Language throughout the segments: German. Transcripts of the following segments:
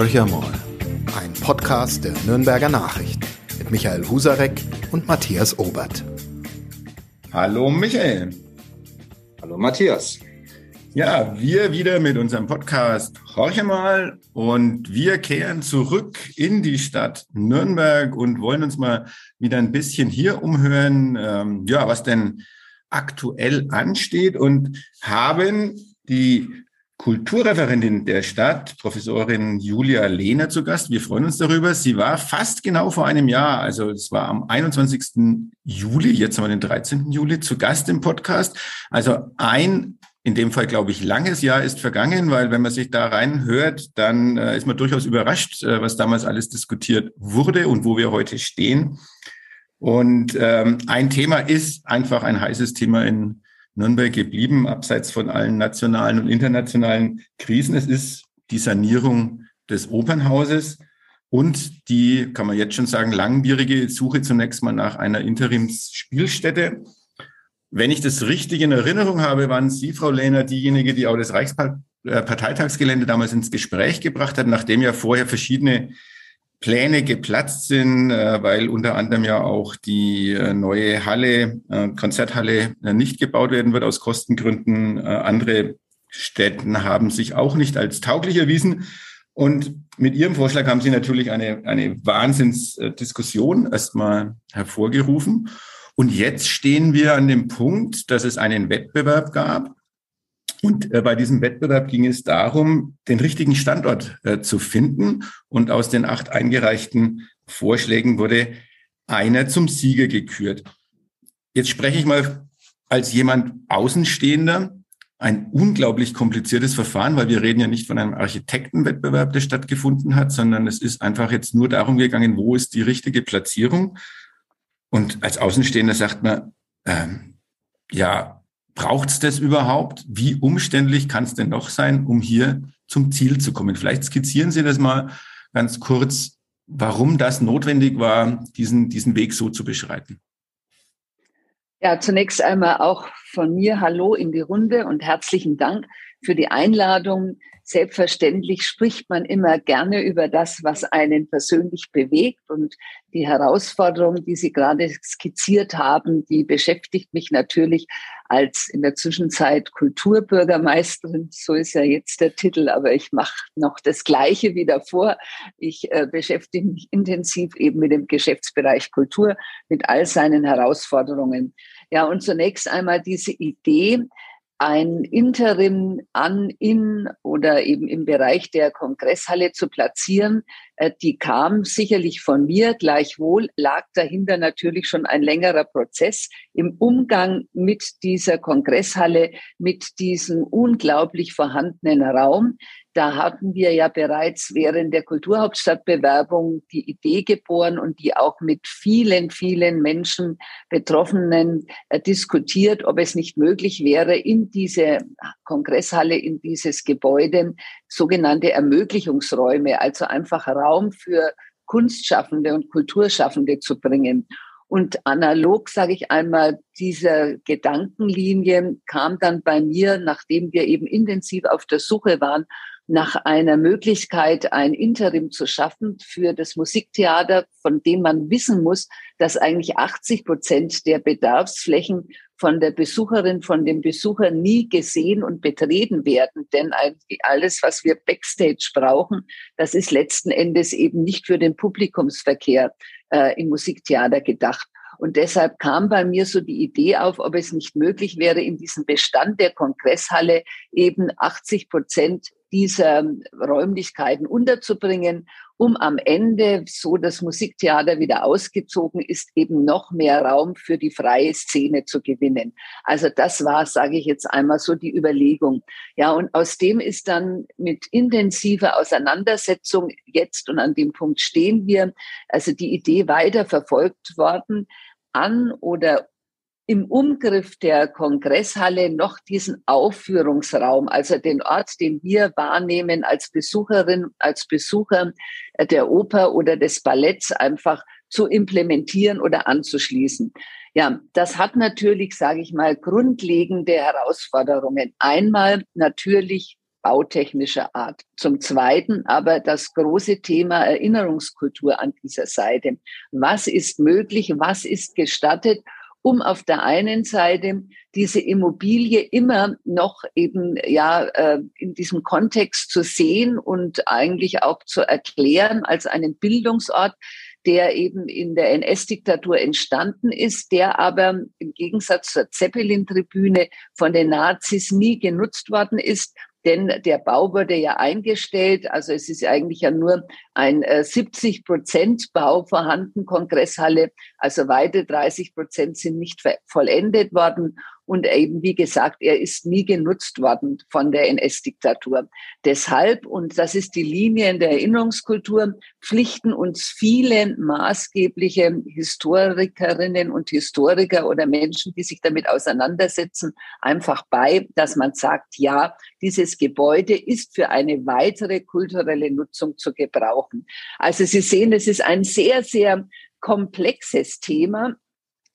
Horcher mal, ein Podcast der Nürnberger Nachrichten mit Michael Husarek und Matthias Obert. Hallo Michael. Hallo Matthias. Ja, wir wieder mit unserem Podcast Horche mal und wir kehren zurück in die Stadt Nürnberg und wollen uns mal wieder ein bisschen hier umhören, ähm, ja, was denn aktuell ansteht und haben die Kulturreferentin der Stadt, Professorin Julia Lehner zu Gast. Wir freuen uns darüber. Sie war fast genau vor einem Jahr, also es war am 21. Juli, jetzt haben wir den 13. Juli, zu Gast im Podcast. Also ein, in dem Fall glaube ich, langes Jahr ist vergangen, weil wenn man sich da reinhört, dann äh, ist man durchaus überrascht, äh, was damals alles diskutiert wurde und wo wir heute stehen. Und ähm, ein Thema ist einfach ein heißes Thema in Nürnberg geblieben, abseits von allen nationalen und internationalen Krisen. Es ist die Sanierung des Opernhauses und die, kann man jetzt schon sagen, langwierige Suche zunächst mal nach einer Interimsspielstätte. Wenn ich das richtig in Erinnerung habe, waren Sie, Frau Lehner, diejenige, die auch das Reichsparteitagsgelände damals ins Gespräch gebracht hat, nachdem ja vorher verschiedene Pläne geplatzt sind, äh, weil unter anderem ja auch die äh, neue Halle, äh, Konzerthalle nicht gebaut werden wird aus Kostengründen. Andere Städten haben sich auch nicht als tauglich erwiesen. Und mit Ihrem Vorschlag haben Sie natürlich eine, eine Wahnsinnsdiskussion erstmal hervorgerufen. Und jetzt stehen wir an dem Punkt, dass es einen Wettbewerb gab und äh, bei diesem Wettbewerb ging es darum, den richtigen Standort äh, zu finden. Und aus den acht eingereichten Vorschlägen wurde einer zum Sieger gekürt. Jetzt spreche ich mal als jemand Außenstehender. Ein unglaublich kompliziertes Verfahren, weil wir reden ja nicht von einem Architektenwettbewerb, der stattgefunden hat, sondern es ist einfach jetzt nur darum gegangen, wo ist die richtige Platzierung. Und als Außenstehender sagt man, ähm, ja, Braucht es das überhaupt? Wie umständlich kann es denn noch sein, um hier zum Ziel zu kommen? Vielleicht skizzieren Sie das mal ganz kurz, warum das notwendig war, diesen, diesen Weg so zu beschreiten. Ja, zunächst einmal auch von mir Hallo in die Runde und herzlichen Dank für die Einladung. Selbstverständlich spricht man immer gerne über das, was einen persönlich bewegt. Und die Herausforderung, die Sie gerade skizziert haben, die beschäftigt mich natürlich als in der Zwischenzeit Kulturbürgermeisterin. So ist ja jetzt der Titel, aber ich mache noch das Gleiche wie davor. Ich äh, beschäftige mich intensiv eben mit dem Geschäftsbereich Kultur, mit all seinen Herausforderungen. Ja, und zunächst einmal diese Idee, ein Interim an, in oder eben im Bereich der Kongresshalle zu platzieren. Äh, die kam sicherlich von mir. Gleichwohl lag dahinter natürlich schon ein längerer Prozess im Umgang mit dieser Kongresshalle, mit diesem unglaublich vorhandenen Raum. Da hatten wir ja bereits während der Kulturhauptstadtbewerbung die Idee geboren und die auch mit vielen, vielen Menschen, Betroffenen äh, diskutiert, ob es nicht möglich wäre, in diese Kongresshalle, in dieses Gebäude sogenannte Ermöglichungsräume, also einfach Raum für Kunstschaffende und Kulturschaffende zu bringen. Und analog, sage ich einmal, dieser Gedankenlinie kam dann bei mir, nachdem wir eben intensiv auf der Suche waren nach einer Möglichkeit, ein Interim zu schaffen für das Musiktheater, von dem man wissen muss, dass eigentlich 80 Prozent der Bedarfsflächen von der Besucherin, von dem Besucher nie gesehen und betreten werden. Denn alles, was wir backstage brauchen, das ist letzten Endes eben nicht für den Publikumsverkehr äh, im Musiktheater gedacht. Und deshalb kam bei mir so die Idee auf, ob es nicht möglich wäre, in diesem Bestand der Kongresshalle eben 80 Prozent dieser Räumlichkeiten unterzubringen, um am Ende, so das Musiktheater wieder ausgezogen ist, eben noch mehr Raum für die freie Szene zu gewinnen. Also das war, sage ich jetzt einmal so, die Überlegung. Ja, und aus dem ist dann mit intensiver Auseinandersetzung jetzt und an dem Punkt stehen wir, also die Idee weiter verfolgt worden, an oder im Umgriff der Kongresshalle noch diesen Aufführungsraum, also den Ort, den wir wahrnehmen als Besucherin, als Besucher der Oper oder des Balletts einfach zu implementieren oder anzuschließen. Ja, das hat natürlich, sage ich mal, grundlegende Herausforderungen. Einmal natürlich bautechnischer Art. Zum Zweiten aber das große Thema Erinnerungskultur an dieser Seite. Was ist möglich? Was ist gestattet? Um auf der einen Seite diese Immobilie immer noch eben ja äh, in diesem Kontext zu sehen und eigentlich auch zu erklären als einen Bildungsort, der eben in der NS-Diktatur entstanden ist, der aber im Gegensatz zur Zeppelin-Tribüne von den Nazis nie genutzt worden ist, denn der Bau wurde ja eingestellt. Also es ist eigentlich ja nur ein 70 äh, Prozent Bau vorhanden, Kongresshalle. Also weitere 30 Prozent sind nicht vollendet worden. Und eben, wie gesagt, er ist nie genutzt worden von der NS-Diktatur. Deshalb, und das ist die Linie in der Erinnerungskultur, pflichten uns viele maßgebliche Historikerinnen und Historiker oder Menschen, die sich damit auseinandersetzen, einfach bei, dass man sagt, ja, dieses Gebäude ist für eine weitere kulturelle Nutzung zu gebrauchen. Also Sie sehen, es ist ein sehr, sehr komplexes Thema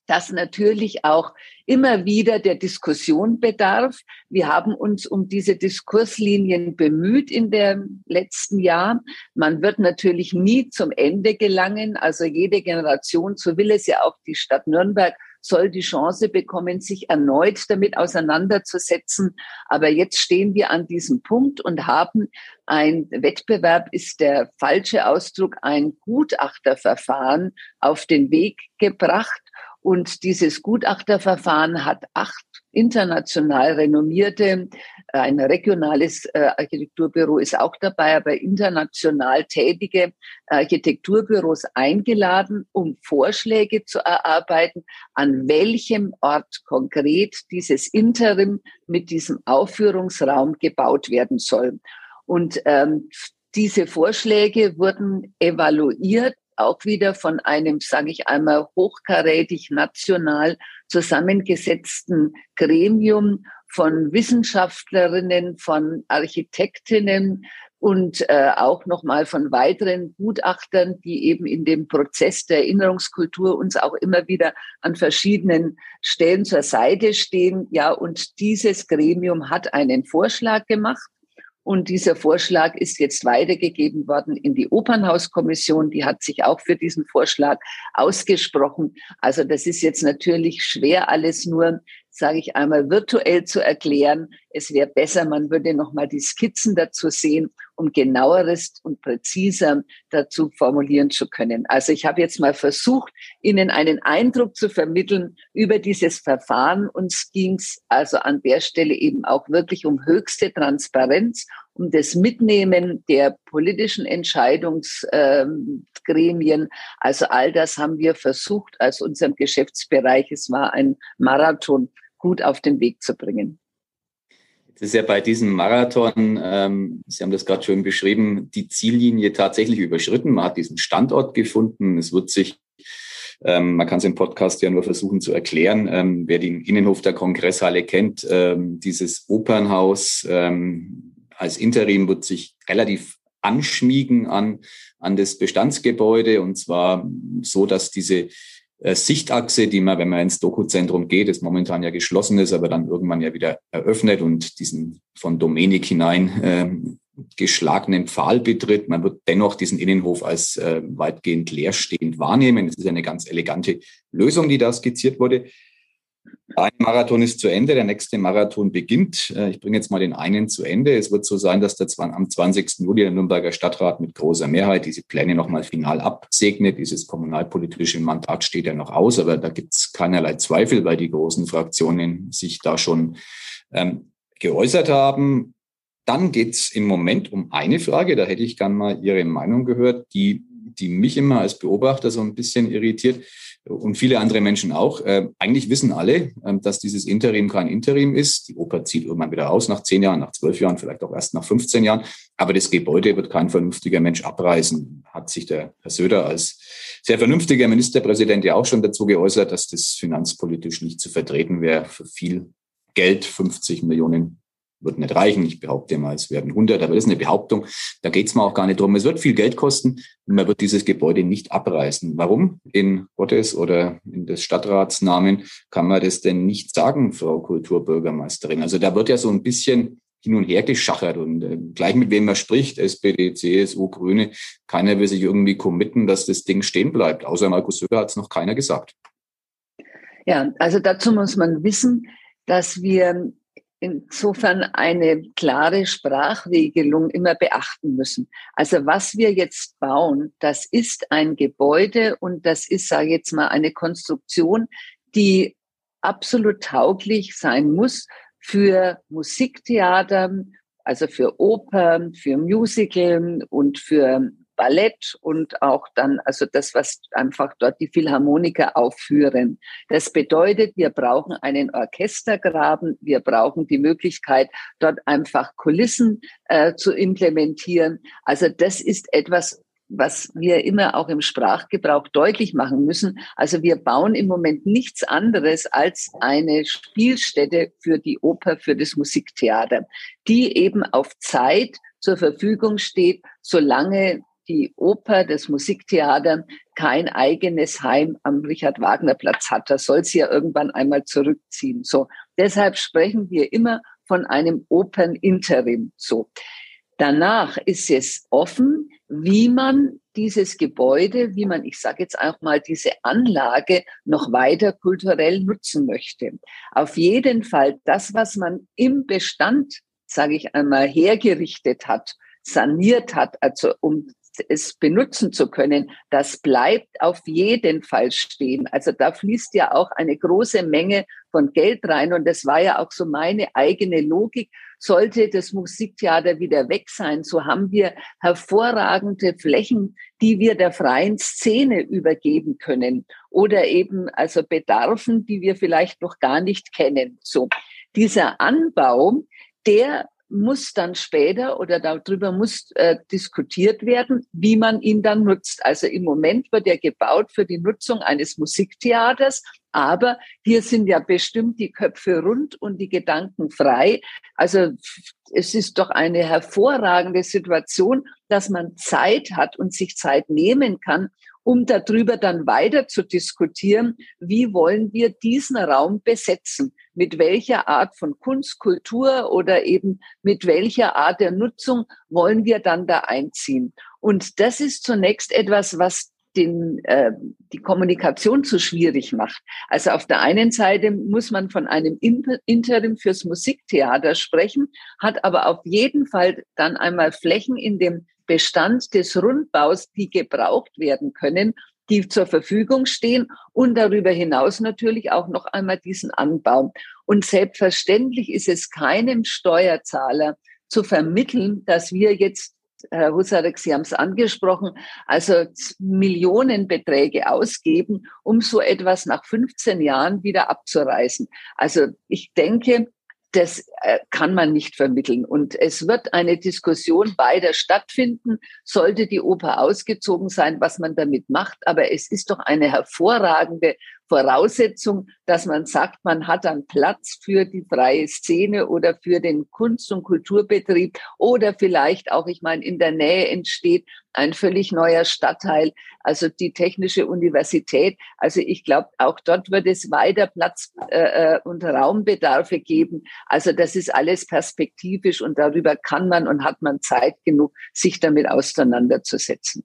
das natürlich auch immer wieder der Diskussion bedarf. Wir haben uns um diese Diskurslinien bemüht in dem letzten Jahr. Man wird natürlich nie zum Ende gelangen. Also jede Generation, so will es ja auch die Stadt Nürnberg, soll die Chance bekommen, sich erneut damit auseinanderzusetzen. Aber jetzt stehen wir an diesem Punkt und haben ein Wettbewerb ist der falsche Ausdruck, ein Gutachterverfahren auf den Weg gebracht und dieses Gutachterverfahren hat acht international renommierte, ein regionales äh, Architekturbüro ist auch dabei, aber international tätige Architekturbüros eingeladen, um Vorschläge zu erarbeiten, an welchem Ort konkret dieses Interim mit diesem Aufführungsraum gebaut werden soll. Und ähm, diese Vorschläge wurden evaluiert auch wieder von einem, sage ich einmal, hochkarätig national zusammengesetzten Gremium von Wissenschaftlerinnen, von Architektinnen und äh, auch nochmal von weiteren Gutachtern, die eben in dem Prozess der Erinnerungskultur uns auch immer wieder an verschiedenen Stellen zur Seite stehen. Ja, und dieses Gremium hat einen Vorschlag gemacht und dieser Vorschlag ist jetzt weitergegeben worden in die Opernhauskommission. Die hat sich auch für diesen Vorschlag ausgesprochen. Also das ist jetzt natürlich schwer alles nur sage ich einmal, virtuell zu erklären. Es wäre besser, man würde nochmal die Skizzen dazu sehen, um genaueres und präziser dazu formulieren zu können. Also ich habe jetzt mal versucht, Ihnen einen Eindruck zu vermitteln über dieses Verfahren. Uns ging es also an der Stelle eben auch wirklich um höchste Transparenz, um das Mitnehmen der politischen Entscheidungsgremien. Also all das haben wir versucht als unserem Geschäftsbereich. Es war ein Marathon gut auf den Weg zu bringen. Es ist ja bei diesem Marathon, ähm, Sie haben das gerade schon beschrieben, die Ziellinie tatsächlich überschritten. Man hat diesen Standort gefunden. Es wird sich, ähm, man kann es im Podcast ja nur versuchen zu erklären, ähm, wer den Innenhof der Kongresshalle kennt, ähm, dieses Opernhaus ähm, als Interim wird sich relativ anschmiegen an, an das Bestandsgebäude und zwar so, dass diese Sichtachse, die man, wenn man ins Dokuzentrum geht, ist momentan ja geschlossen ist, aber dann irgendwann ja wieder eröffnet und diesen von Domenik hinein äh, geschlagenen Pfahl betritt. Man wird dennoch diesen Innenhof als äh, weitgehend leerstehend wahrnehmen. Es ist eine ganz elegante Lösung, die da skizziert wurde. Ein Marathon ist zu Ende, der nächste Marathon beginnt. Äh, ich bringe jetzt mal den einen zu Ende. Es wird so sein, dass der, am 20. Juli der Nürnberger Stadtrat mit großer Mehrheit diese Pläne nochmal final absegnet. Dieses kommunalpolitische Mandat steht ja noch aus, aber da gibt es keinerlei Zweifel, weil die großen Fraktionen sich da schon ähm, geäußert haben. Dann geht es im Moment um eine Frage, da hätte ich gern mal Ihre Meinung gehört, die, die mich immer als Beobachter so ein bisschen irritiert und viele andere Menschen auch. Äh, eigentlich wissen alle, äh, dass dieses Interim kein Interim ist. Die Oper zieht irgendwann wieder aus nach zehn Jahren, nach zwölf Jahren, vielleicht auch erst nach 15 Jahren. Aber das Gebäude wird kein vernünftiger Mensch abreißen. Hat sich der Herr Söder als sehr vernünftiger Ministerpräsident ja auch schon dazu geäußert, dass das finanzpolitisch nicht zu vertreten wäre, für viel Geld, 50 Millionen wird nicht reichen. Ich behaupte mal, es werden 100, aber das ist eine Behauptung. Da geht es mir auch gar nicht drum. Es wird viel Geld kosten und man wird dieses Gebäude nicht abreißen. Warum? In Gottes oder in des Stadtratsnamen kann man das denn nicht sagen, Frau Kulturbürgermeisterin. Also da wird ja so ein bisschen hin und her geschachert und äh, gleich mit wem man spricht, SPD, CSU, Grüne, keiner will sich irgendwie committen, dass das Ding stehen bleibt. Außer Markus Söder hat es noch keiner gesagt. Ja, also dazu muss man wissen, dass wir insofern eine klare Sprachregelung immer beachten müssen. Also was wir jetzt bauen, das ist ein Gebäude und das ist, sage ich jetzt mal, eine Konstruktion, die absolut tauglich sein muss für Musiktheater, also für Opern, für Musical und für Ballett und auch dann, also das, was einfach dort die Philharmoniker aufführen. Das bedeutet, wir brauchen einen Orchestergraben, wir brauchen die Möglichkeit, dort einfach Kulissen äh, zu implementieren. Also das ist etwas, was wir immer auch im Sprachgebrauch deutlich machen müssen. Also wir bauen im Moment nichts anderes als eine Spielstätte für die Oper, für das Musiktheater, die eben auf Zeit zur Verfügung steht, solange die Oper, das Musiktheater kein eigenes Heim am Richard-Wagner-Platz hat. Das soll sie ja irgendwann einmal zurückziehen. So. Deshalb sprechen wir immer von einem Operninterim. So. Danach ist es offen, wie man dieses Gebäude, wie man, ich sage jetzt auch mal, diese Anlage noch weiter kulturell nutzen möchte. Auf jeden Fall das, was man im Bestand, sage ich einmal, hergerichtet hat, saniert hat, also um es benutzen zu können, das bleibt auf jeden Fall stehen. Also da fließt ja auch eine große Menge von Geld rein und das war ja auch so meine eigene Logik. Sollte das Musiktheater wieder weg sein, so haben wir hervorragende Flächen, die wir der freien Szene übergeben können oder eben also Bedarfen, die wir vielleicht noch gar nicht kennen. So dieser Anbau, der muss dann später oder darüber muss äh, diskutiert werden, wie man ihn dann nutzt. Also im Moment wird er gebaut für die Nutzung eines Musiktheaters, aber hier sind ja bestimmt die Köpfe rund und die Gedanken frei. Also es ist doch eine hervorragende Situation, dass man Zeit hat und sich Zeit nehmen kann, um darüber dann weiter zu diskutieren, wie wollen wir diesen Raum besetzen? Mit welcher Art von Kunst, Kultur oder eben mit welcher Art der Nutzung wollen wir dann da einziehen? Und das ist zunächst etwas, was den, äh, die Kommunikation zu schwierig macht. Also auf der einen Seite muss man von einem Interim fürs Musiktheater sprechen, hat aber auf jeden Fall dann einmal Flächen in dem Bestand des Rundbaus, die gebraucht werden können, die zur Verfügung stehen und darüber hinaus natürlich auch noch einmal diesen Anbau. Und selbstverständlich ist es keinem Steuerzahler zu vermitteln, dass wir jetzt Herr Husarek, Sie haben es angesprochen, also Millionenbeträge ausgeben, um so etwas nach 15 Jahren wieder abzureißen. Also ich denke, das äh, kann man nicht vermitteln. Und es wird eine Diskussion beider stattfinden, sollte die Oper ausgezogen sein, was man damit macht. Aber es ist doch eine hervorragende Voraussetzung, dass man sagt, man hat dann Platz für die freie Szene oder für den Kunst- und Kulturbetrieb oder vielleicht auch, ich meine, in der Nähe entsteht ein völlig neuer Stadtteil, also die Technische Universität. Also ich glaube, auch dort wird es weiter Platz äh, äh, und Raumbedarfe geben. Also das ist alles perspektivisch und darüber kann man und hat man Zeit genug, sich damit auseinanderzusetzen.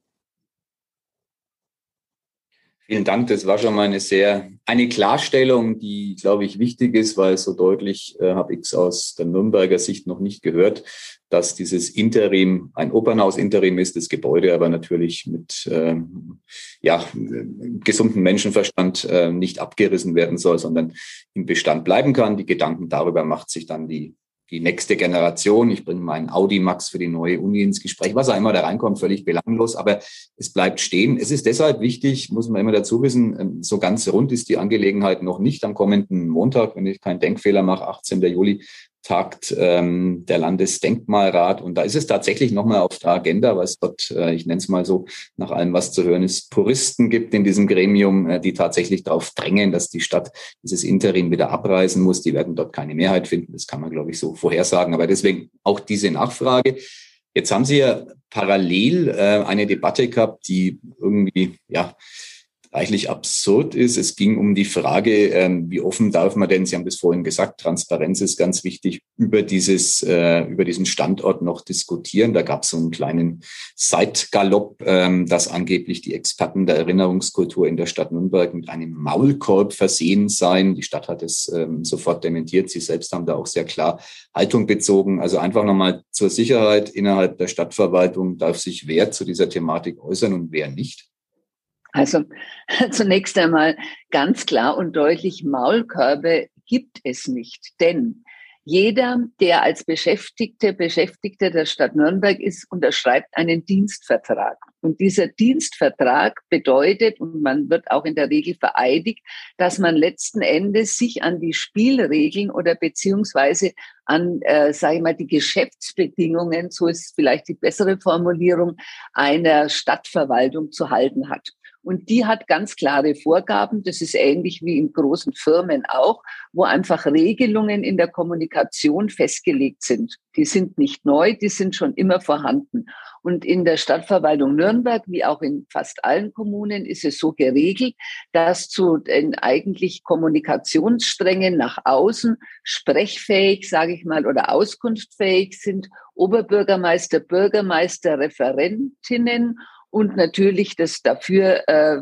Vielen Dank. Das war schon mal eine sehr, eine Klarstellung, die, glaube ich, wichtig ist, weil so deutlich äh, habe ich es aus der Nürnberger Sicht noch nicht gehört, dass dieses Interim ein Opernhaus-Interim ist, das Gebäude aber natürlich mit ähm, ja, gesundem Menschenverstand äh, nicht abgerissen werden soll, sondern im Bestand bleiben kann. Die Gedanken darüber macht sich dann die die nächste Generation. Ich bringe meinen Audi Max für die neue Uni ins Gespräch, was auch immer da reinkommt, völlig belanglos, aber es bleibt stehen. Es ist deshalb wichtig, muss man immer dazu wissen, ähm, so ganz rund ist die Angelegenheit noch nicht am kommenden Montag, wenn ich keinen Denkfehler mache, 18. Juli tagt ähm, der Landesdenkmalrat. Und da ist es tatsächlich nochmal auf der Agenda, weil es dort, äh, ich nenne es mal so, nach allem, was zu hören ist, Puristen gibt in diesem Gremium, äh, die tatsächlich darauf drängen, dass die Stadt dieses Interim wieder abreißen muss. Die werden dort keine Mehrheit finden. Das kann man, glaube ich, so vorhersagen. Aber deswegen auch diese Nachfrage. Jetzt haben Sie ja parallel äh, eine Debatte gehabt, die irgendwie, ja, reichlich absurd ist. Es ging um die Frage, ähm, wie offen darf man denn, Sie haben das vorhin gesagt, Transparenz ist ganz wichtig, über dieses, äh, über diesen Standort noch diskutieren. Da gab es so einen kleinen Seitgalopp, ähm, dass angeblich die Experten der Erinnerungskultur in der Stadt Nürnberg mit einem Maulkorb versehen seien. Die Stadt hat es ähm, sofort dementiert. Sie selbst haben da auch sehr klar Haltung bezogen. Also einfach nochmal zur Sicherheit innerhalb der Stadtverwaltung darf sich wer zu dieser Thematik äußern und wer nicht. Also zunächst einmal ganz klar und deutlich, Maulkörbe gibt es nicht. Denn jeder, der als Beschäftigte, Beschäftigter der Stadt Nürnberg ist, unterschreibt einen Dienstvertrag. Und dieser Dienstvertrag bedeutet, und man wird auch in der Regel vereidigt, dass man letzten Endes sich an die Spielregeln oder beziehungsweise an, äh, sage ich mal, die Geschäftsbedingungen, so ist vielleicht die bessere Formulierung, einer Stadtverwaltung zu halten hat. Und die hat ganz klare Vorgaben. Das ist ähnlich wie in großen Firmen auch, wo einfach Regelungen in der Kommunikation festgelegt sind. Die sind nicht neu, die sind schon immer vorhanden. Und in der Stadtverwaltung Nürnberg, wie auch in fast allen Kommunen, ist es so geregelt, dass zu den eigentlich Kommunikationssträngen nach außen sprechfähig, sage ich mal, oder auskunftfähig sind Oberbürgermeister, Bürgermeister, Referentinnen und natürlich das dafür äh,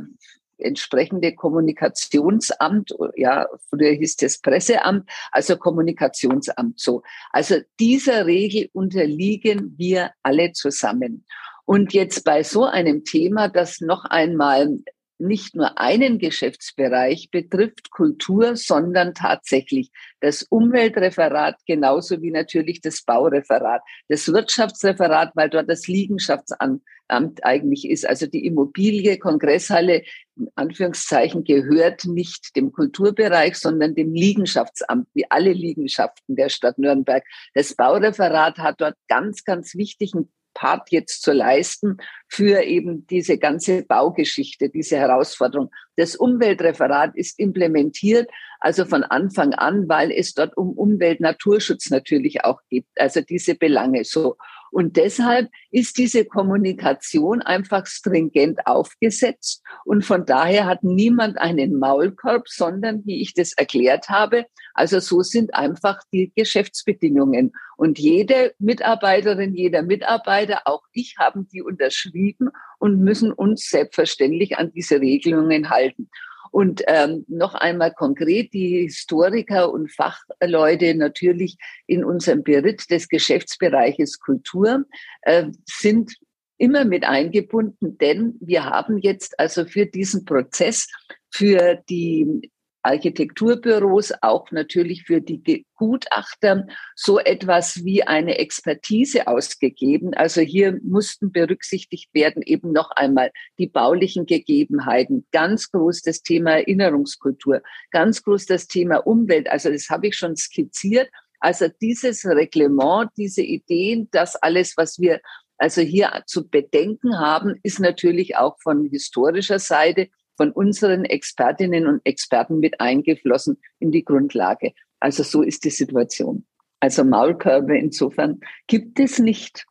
entsprechende Kommunikationsamt, ja, früher hieß das Presseamt, also Kommunikationsamt so. Also dieser Regel unterliegen wir alle zusammen. Und jetzt bei so einem Thema, das noch einmal nicht nur einen Geschäftsbereich betrifft, Kultur, sondern tatsächlich das Umweltreferat genauso wie natürlich das Baureferat, das Wirtschaftsreferat, weil dort das Liegenschaftsamt eigentlich ist. Also die Immobilie, Kongresshalle, in Anführungszeichen, gehört nicht dem Kulturbereich, sondern dem Liegenschaftsamt, wie alle Liegenschaften der Stadt Nürnberg. Das Baureferat hat dort ganz, ganz wichtigen Part jetzt zu leisten für eben diese ganze Baugeschichte, diese Herausforderung. Das Umweltreferat ist implementiert, also von Anfang an, weil es dort um Umwelt, Naturschutz natürlich auch geht, also diese Belange so. Und deshalb ist diese Kommunikation einfach stringent aufgesetzt. Und von daher hat niemand einen Maulkorb, sondern, wie ich das erklärt habe, also so sind einfach die Geschäftsbedingungen. Und jede Mitarbeiterin, jeder Mitarbeiter, auch ich, haben die unterschrieben und müssen uns selbstverständlich an diese Regelungen halten. Und ähm, noch einmal konkret, die Historiker und Fachleute natürlich in unserem Beritt des Geschäftsbereiches Kultur äh, sind immer mit eingebunden, denn wir haben jetzt also für diesen Prozess, für die Architekturbüros, auch natürlich für die Gutachter so etwas wie eine Expertise ausgegeben. Also hier mussten berücksichtigt werden eben noch einmal die baulichen Gegebenheiten, ganz groß das Thema Erinnerungskultur, ganz groß das Thema Umwelt. Also das habe ich schon skizziert. Also dieses Reglement, diese Ideen, das alles, was wir also hier zu bedenken haben, ist natürlich auch von historischer Seite von unseren Expertinnen und Experten mit eingeflossen in die Grundlage. Also so ist die Situation. Also Maulkörbe insofern gibt es nicht.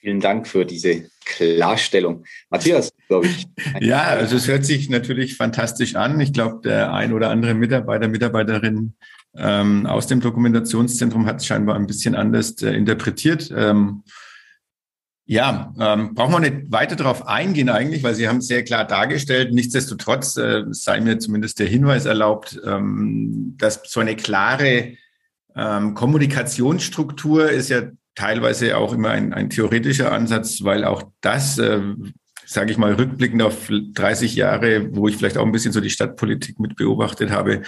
Vielen Dank für diese Klarstellung. Matthias, glaube ich. Ja, also es hört sich natürlich fantastisch an. Ich glaube, der ein oder andere Mitarbeiter, Mitarbeiterin ähm, aus dem Dokumentationszentrum hat es scheinbar ein bisschen anders äh, interpretiert. Ähm, ja, ähm, brauchen wir nicht weiter darauf eingehen eigentlich, weil Sie haben es sehr klar dargestellt. Nichtsdestotrotz äh, sei mir zumindest der Hinweis erlaubt, ähm, dass so eine klare ähm, Kommunikationsstruktur ist ja teilweise auch immer ein, ein theoretischer Ansatz, weil auch das, äh, sage ich mal, rückblickend auf 30 Jahre, wo ich vielleicht auch ein bisschen so die Stadtpolitik mit beobachtet habe,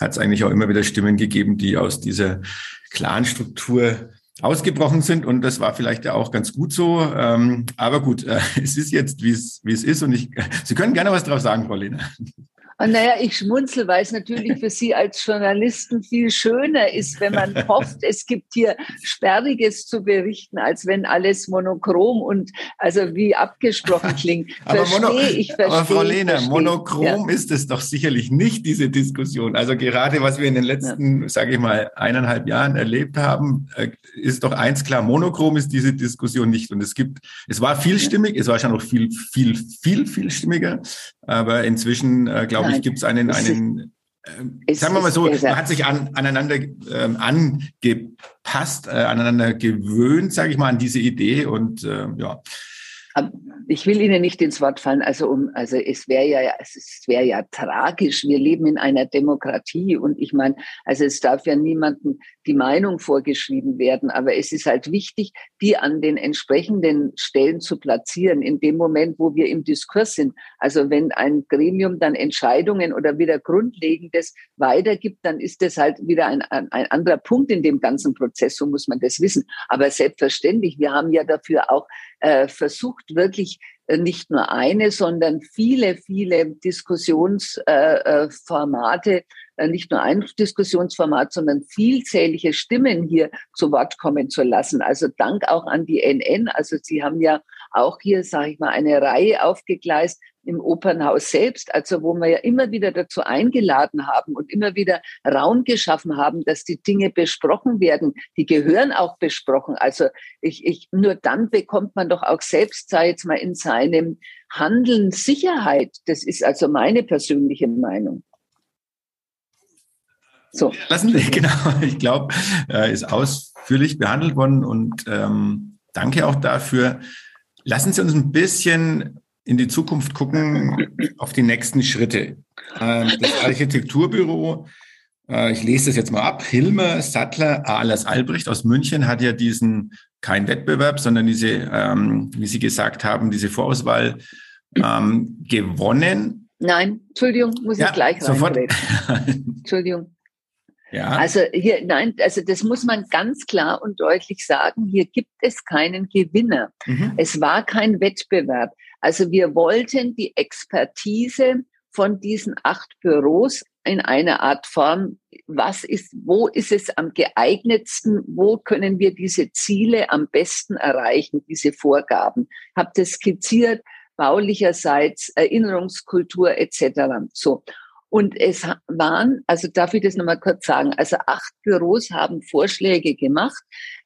hat es eigentlich auch immer wieder Stimmen gegeben, die aus dieser klaren Struktur ausgebrochen sind und das war vielleicht ja auch ganz gut so. Ähm, aber gut, äh, es ist jetzt, wie es, wie es ist und ich, Sie können gerne was drauf sagen, Frau Lehner. Und naja, ich schmunzel, weil es natürlich für Sie als Journalisten viel schöner ist, wenn man hofft, es gibt hier Sperriges zu berichten, als wenn alles monochrom und also wie abgesprochen klingt. aber, mono, ich, verstehe, aber Frau Lehner, monochrom ja. ist es doch sicherlich nicht, diese Diskussion. Also gerade was wir in den letzten, ja. sage ich mal, eineinhalb Jahren erlebt haben, äh, ist doch eins klar, monochrom ist diese Diskussion nicht. Und es gibt, es war vielstimmig, es war schon noch viel, viel, viel, viel stimmiger. Aber inzwischen, äh, glaube ich, gibt es einen, einen äh, sagen wir mal so, man hat sich an, aneinander ähm, angepasst, äh, aneinander gewöhnt, sage ich mal, an diese Idee und äh, ja. Ich will Ihnen nicht ins Wort fallen. Also um, also es wäre ja, es wäre ja tragisch. Wir leben in einer Demokratie und ich meine, also es darf ja niemandem die Meinung vorgeschrieben werden, aber es ist halt wichtig, die an den entsprechenden Stellen zu platzieren in dem Moment, wo wir im Diskurs sind. Also wenn ein Gremium dann Entscheidungen oder wieder Grundlegendes weitergibt, dann ist das halt wieder ein, ein, ein anderer Punkt in dem ganzen Prozess. So muss man das wissen. Aber selbstverständlich, wir haben ja dafür auch äh, versucht, wirklich äh, nicht nur eine, sondern viele, viele Diskussionsformate, äh, äh, nicht nur ein Diskussionsformat, sondern vielzählige Stimmen hier zu Wort kommen zu lassen. Also Dank auch an die NN. Also Sie haben ja auch hier, sage ich mal, eine Reihe aufgegleist im Opernhaus selbst, also wo wir ja immer wieder dazu eingeladen haben und immer wieder Raum geschaffen haben, dass die Dinge besprochen werden. Die gehören auch besprochen. Also ich, ich, nur dann bekommt man doch auch selbst, sei jetzt mal in seinem Handeln Sicherheit. Das ist also meine persönliche Meinung. So. Lassen Sie, genau, ich glaube, äh, ist ausführlich behandelt worden und ähm, danke auch dafür. Lassen Sie uns ein bisschen in die Zukunft gucken, auf die nächsten Schritte. Ähm, das Architekturbüro, äh, ich lese das jetzt mal ab, Hilmer Sattler alias Albrecht aus München hat ja diesen, kein Wettbewerb, sondern diese, ähm, wie Sie gesagt haben, diese Vorauswahl ähm, gewonnen. Nein, Entschuldigung, muss ja, ich gleich sofort. Entschuldigung. Ja. Also hier, nein, also das muss man ganz klar und deutlich sagen. Hier gibt es keinen Gewinner. Mhm. Es war kein Wettbewerb. Also wir wollten die Expertise von diesen acht Büros in einer Art Form, was ist, wo ist es am geeignetsten, wo können wir diese Ziele am besten erreichen, diese Vorgaben. Habt es skizziert, baulicherseits, Erinnerungskultur etc. So. Und es waren, also darf ich das nochmal kurz sagen, also acht Büros haben Vorschläge gemacht.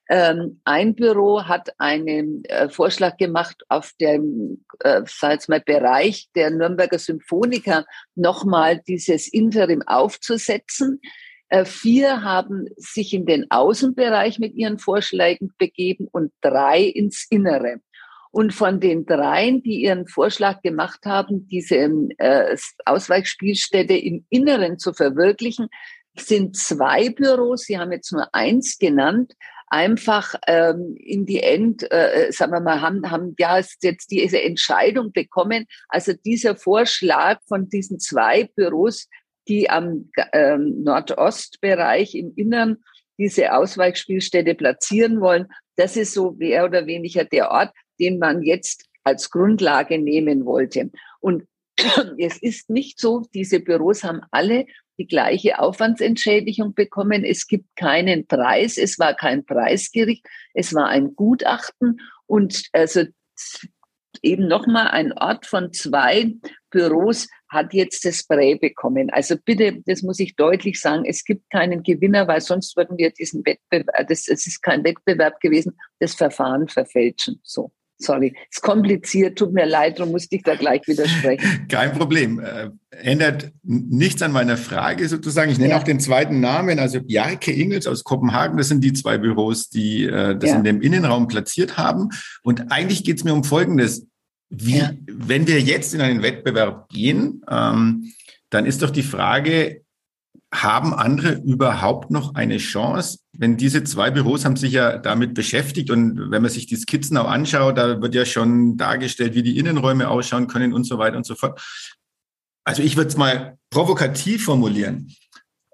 Ähm, ein Büro hat einen äh, Vorschlag gemacht, auf dem äh, sag mal, Bereich der Nürnberger Symphoniker nochmal dieses Interim aufzusetzen. Äh, vier haben sich in den Außenbereich mit ihren Vorschlägen begeben und drei ins Innere. Und von den dreien, die ihren Vorschlag gemacht haben, diese äh, Ausweichspielstätte im Inneren zu verwirklichen, sind zwei Büros, Sie haben jetzt nur eins genannt, einfach ähm, in die End, äh, äh, sagen wir mal, haben, haben ja jetzt diese Entscheidung bekommen. Also dieser Vorschlag von diesen zwei Büros, die am ähm, Nordostbereich im Innern diese Ausweichspielstätte platzieren wollen, das ist so mehr oder weniger der Ort, den man jetzt als Grundlage nehmen wollte. Und es ist nicht so, diese Büros haben alle die gleiche Aufwandsentschädigung bekommen. Es gibt keinen Preis. Es war kein Preisgericht. Es war ein Gutachten und also eben nochmal ein Ort von zwei Büros hat jetzt das Prä bekommen. Also bitte, das muss ich deutlich sagen, es gibt keinen Gewinner, weil sonst würden wir diesen Wettbewerb, das, es ist kein Wettbewerb gewesen, das Verfahren verfälschen. So. Sorry, ist kompliziert, tut mir leid, darum musste ich da gleich widersprechen. Kein Problem. Äh, ändert nichts an meiner Frage sozusagen. Ich nenne ja. auch den zweiten Namen, also Bjarke Ingels aus Kopenhagen. Das sind die zwei Büros, die äh, das ja. in dem Innenraum platziert haben. Und eigentlich geht es mir um Folgendes. Wie, ja. wenn wir jetzt in einen Wettbewerb gehen, ähm, dann ist doch die Frage, haben andere überhaupt noch eine Chance? Wenn diese zwei Büros haben sich ja damit beschäftigt und wenn man sich die Skizzen auch anschaut, da wird ja schon dargestellt, wie die Innenräume ausschauen können und so weiter und so fort. Also ich würde es mal provokativ formulieren.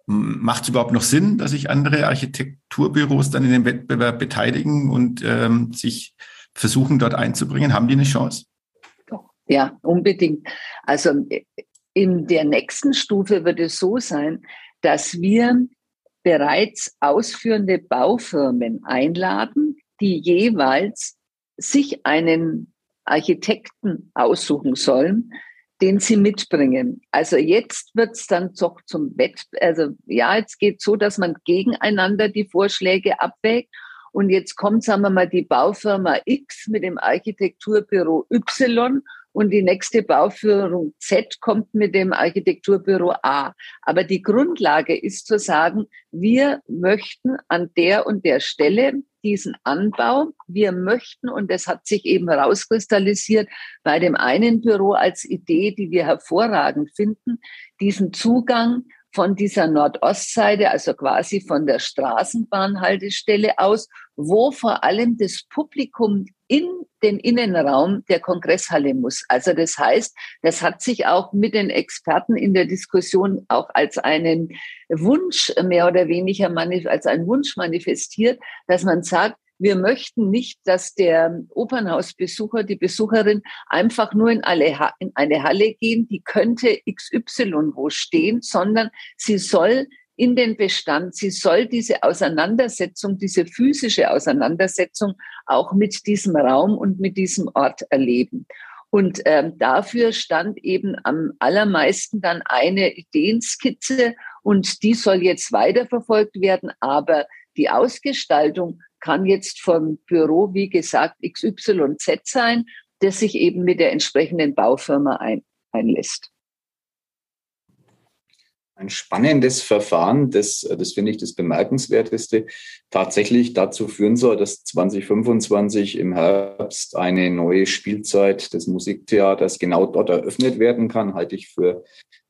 Macht es überhaupt noch Sinn, dass sich andere Architekturbüros dann in den Wettbewerb beteiligen und ähm, sich versuchen, dort einzubringen? Haben die eine Chance? Ja, unbedingt. Also in der nächsten Stufe wird es so sein, dass wir bereits ausführende Baufirmen einladen, die jeweils sich einen Architekten aussuchen sollen, den sie mitbringen. Also jetzt wird es dann doch zum Wett, also ja, jetzt geht so, dass man gegeneinander die Vorschläge abwägt. Und jetzt kommt, sagen wir mal, die Baufirma X mit dem Architekturbüro Y und die nächste Bauführung Z kommt mit dem Architekturbüro A. Aber die Grundlage ist zu sagen, wir möchten an der und der Stelle diesen Anbau. Wir möchten, und das hat sich eben herauskristallisiert bei dem einen Büro als Idee, die wir hervorragend finden, diesen Zugang von dieser Nordostseite, also quasi von der Straßenbahnhaltestelle aus, wo vor allem das Publikum in den Innenraum der Kongresshalle muss. Also das heißt, das hat sich auch mit den Experten in der Diskussion auch als einen Wunsch mehr oder weniger als ein Wunsch manifestiert, dass man sagt, wir möchten nicht, dass der Opernhausbesucher, die Besucherin einfach nur in, alle, in eine Halle gehen, die könnte XY wo stehen, sondern sie soll in den Bestand. Sie soll diese Auseinandersetzung, diese physische Auseinandersetzung auch mit diesem Raum und mit diesem Ort erleben. Und ähm, dafür stand eben am allermeisten dann eine Ideenskizze und die soll jetzt weiterverfolgt werden. Aber die Ausgestaltung kann jetzt vom Büro, wie gesagt, XYZ sein, das sich eben mit der entsprechenden Baufirma ein, einlässt. Ein spannendes Verfahren, das, das finde ich das Bemerkenswerteste, tatsächlich dazu führen soll, dass 2025 im Herbst eine neue Spielzeit des Musiktheaters genau dort eröffnet werden kann, halte ich für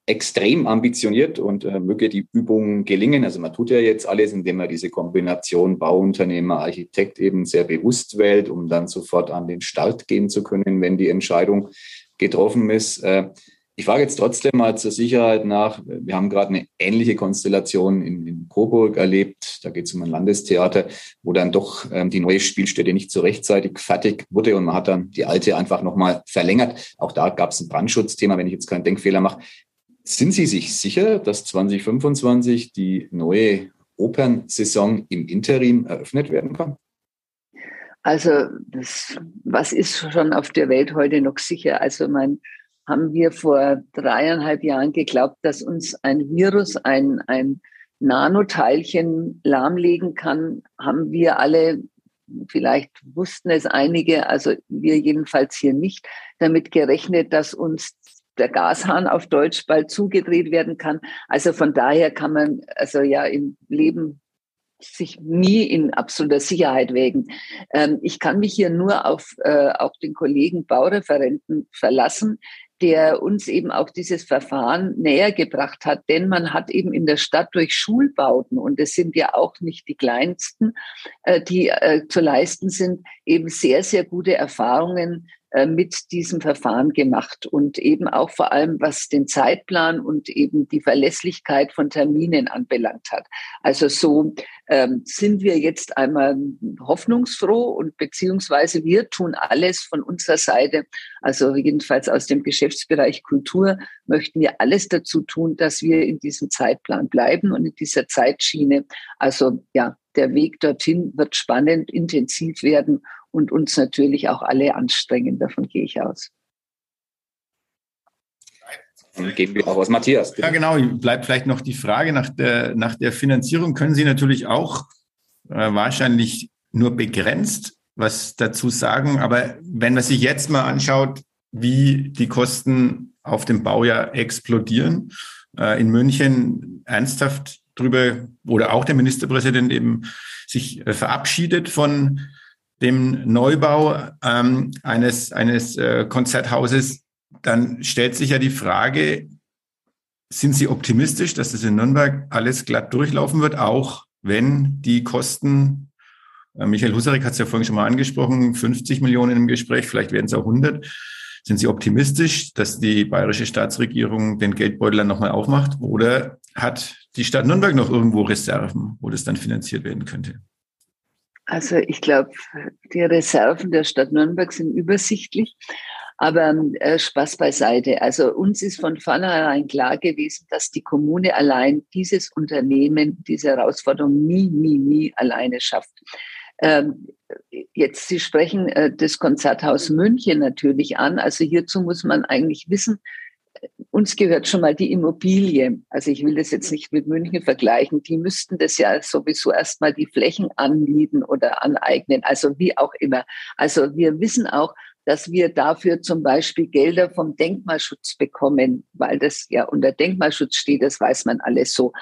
extrem ambitioniert und äh, möge die Übung gelingen. Also man tut ja jetzt alles, indem man diese Kombination Bauunternehmer, Architekt eben sehr bewusst wählt, um dann sofort an den Start gehen zu können, wenn die Entscheidung getroffen ist. Äh, ich frage jetzt trotzdem mal zur Sicherheit nach. Wir haben gerade eine ähnliche Konstellation in, in Coburg erlebt. Da geht es um ein Landestheater, wo dann doch ähm, die neue Spielstätte nicht so rechtzeitig fertig wurde und man hat dann die alte einfach nochmal verlängert. Auch da gab es ein Brandschutzthema, wenn ich jetzt keinen Denkfehler mache. Sind Sie sich sicher, dass 2025 die neue Opernsaison im Interim eröffnet werden kann? Also, das, was ist schon auf der Welt heute noch sicher? Also, mein haben wir vor dreieinhalb Jahren geglaubt, dass uns ein Virus, ein, ein Nanoteilchen lahmlegen kann, haben wir alle, vielleicht wussten es einige, also wir jedenfalls hier nicht, damit gerechnet, dass uns der Gashahn auf Deutsch bald zugedreht werden kann. Also von daher kann man also ja im Leben sich nie in absoluter Sicherheit wägen. Ähm, ich kann mich hier nur auf äh, auch den Kollegen Baureferenten verlassen, der uns eben auch dieses Verfahren näher gebracht hat. Denn man hat eben in der Stadt durch Schulbauten, und es sind ja auch nicht die kleinsten, äh, die äh, zu leisten sind, eben sehr, sehr gute Erfahrungen mit diesem Verfahren gemacht und eben auch vor allem, was den Zeitplan und eben die Verlässlichkeit von Terminen anbelangt hat. Also so ähm, sind wir jetzt einmal hoffnungsfroh und beziehungsweise wir tun alles von unserer Seite, also jedenfalls aus dem Geschäftsbereich Kultur möchten wir alles dazu tun, dass wir in diesem Zeitplan bleiben und in dieser Zeitschiene. Also ja, der Weg dorthin wird spannend, intensiv werden und uns natürlich auch alle anstrengen. Davon gehe ich aus. Dann gehen wir auch aus Matthias. Bitte. Ja, genau. Bleibt vielleicht noch die Frage nach der, nach der Finanzierung. Können Sie natürlich auch äh, wahrscheinlich nur begrenzt was dazu sagen. Aber wenn man sich jetzt mal anschaut, wie die Kosten auf dem Baujahr explodieren, äh, in München ernsthaft drüber oder auch der Ministerpräsident eben sich äh, verabschiedet von dem Neubau ähm, eines, eines äh, Konzerthauses, dann stellt sich ja die Frage, sind Sie optimistisch, dass das in Nürnberg alles glatt durchlaufen wird, auch wenn die Kosten, äh, Michael Husarek hat es ja vorhin schon mal angesprochen, 50 Millionen im Gespräch, vielleicht werden es auch 100. Sind Sie optimistisch, dass die bayerische Staatsregierung den Geldbeutel dann nochmal aufmacht? Oder hat die Stadt Nürnberg noch irgendwo Reserven, wo das dann finanziert werden könnte? Also ich glaube, die Reserven der Stadt Nürnberg sind übersichtlich. Aber äh, Spaß beiseite. Also uns ist von vornherein klar gewesen, dass die Kommune allein dieses Unternehmen, diese Herausforderung nie, nie, nie alleine schafft. Ähm, jetzt, Sie sprechen äh, das Konzerthaus München natürlich an. Also hierzu muss man eigentlich wissen, uns gehört schon mal die Immobilie. Also ich will das jetzt nicht mit München vergleichen. Die müssten das ja sowieso erstmal die Flächen anmieten oder aneignen. Also wie auch immer. Also wir wissen auch, dass wir dafür zum Beispiel Gelder vom Denkmalschutz bekommen, weil das ja unter Denkmalschutz steht. Das weiß man alles so.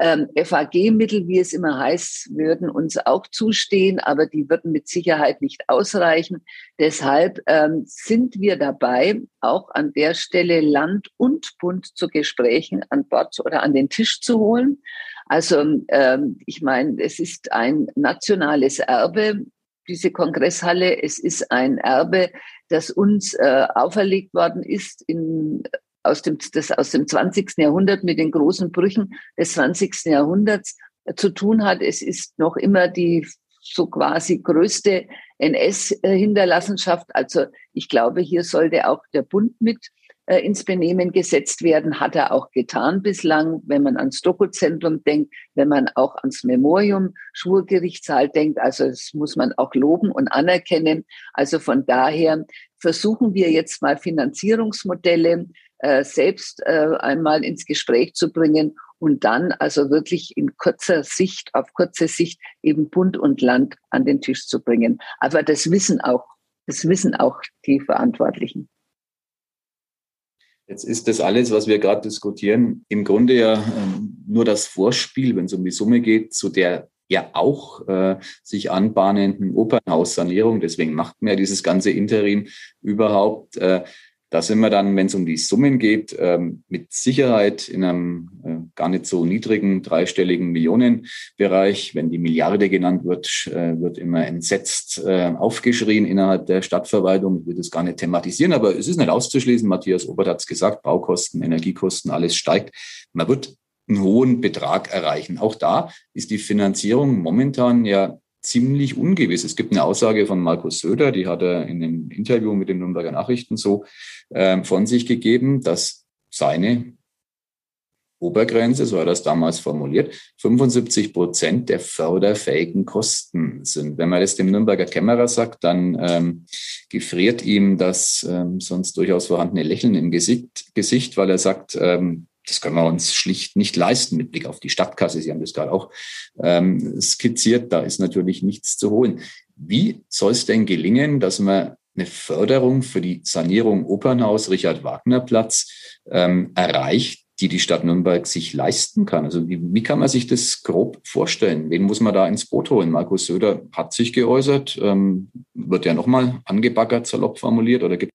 Ähm, FAG-Mittel, wie es immer heißt, würden uns auch zustehen, aber die würden mit Sicherheit nicht ausreichen. Deshalb ähm, sind wir dabei, auch an der Stelle Land und Bund zu Gesprächen an Bord oder an den Tisch zu holen. Also ähm, ich meine, es ist ein nationales Erbe, diese Kongresshalle. Es ist ein Erbe, das uns äh, auferlegt worden ist in aus dem, das aus dem 20. Jahrhundert mit den großen Brüchen des 20. Jahrhunderts zu tun hat. Es ist noch immer die so quasi größte NS-Hinterlassenschaft. Also ich glaube, hier sollte auch der Bund mit äh, ins Benehmen gesetzt werden, hat er auch getan bislang, wenn man ans Doku-Zentrum denkt, wenn man auch ans Memorium Schwurgerichtssaal denkt. Also das muss man auch loben und anerkennen. Also von daher versuchen wir jetzt mal Finanzierungsmodelle äh, selbst äh, einmal ins Gespräch zu bringen und dann also wirklich in kurzer Sicht, auf kurze Sicht eben Bund und Land an den Tisch zu bringen. Aber das wissen auch, das wissen auch die Verantwortlichen. Jetzt ist das alles, was wir gerade diskutieren, im Grunde ja ähm, nur das Vorspiel, wenn es um die Summe geht, zu der ja auch äh, sich anbahnenden Opernhaussanierung. Deswegen macht man ja dieses ganze Interim überhaupt. Äh, da sind wir dann, wenn es um die Summen geht, ähm, mit Sicherheit in einem äh, gar nicht so niedrigen dreistelligen Millionenbereich. Wenn die Milliarde genannt wird, äh, wird immer entsetzt äh, aufgeschrien innerhalb der Stadtverwaltung. Ich will das gar nicht thematisieren, aber es ist nicht auszuschließen. Matthias Obert hat es gesagt, Baukosten, Energiekosten, alles steigt. Man wird einen hohen Betrag erreichen. Auch da ist die Finanzierung momentan ja ziemlich ungewiss. Es gibt eine Aussage von Markus Söder, die hat er in einem Interview mit den Nürnberger Nachrichten so äh, von sich gegeben, dass seine Obergrenze, so hat er das damals formuliert, 75 Prozent der förderfähigen Kosten sind. Wenn man das dem Nürnberger Kämmerer sagt, dann ähm, gefriert ihm das ähm, sonst durchaus vorhandene Lächeln im Gesicht, Gesicht weil er sagt, ähm, das können wir uns schlicht nicht leisten mit Blick auf die Stadtkasse. Sie haben das gerade auch ähm, skizziert. Da ist natürlich nichts zu holen. Wie soll es denn gelingen, dass man eine Förderung für die Sanierung Opernhaus Richard Wagner Platz ähm, erreicht, die die Stadt Nürnberg sich leisten kann. Also wie, wie, kann man sich das grob vorstellen? Wen muss man da ins Boot holen? Markus Söder hat sich geäußert, ähm, wird ja nochmal angebaggert, salopp formuliert, oder gibt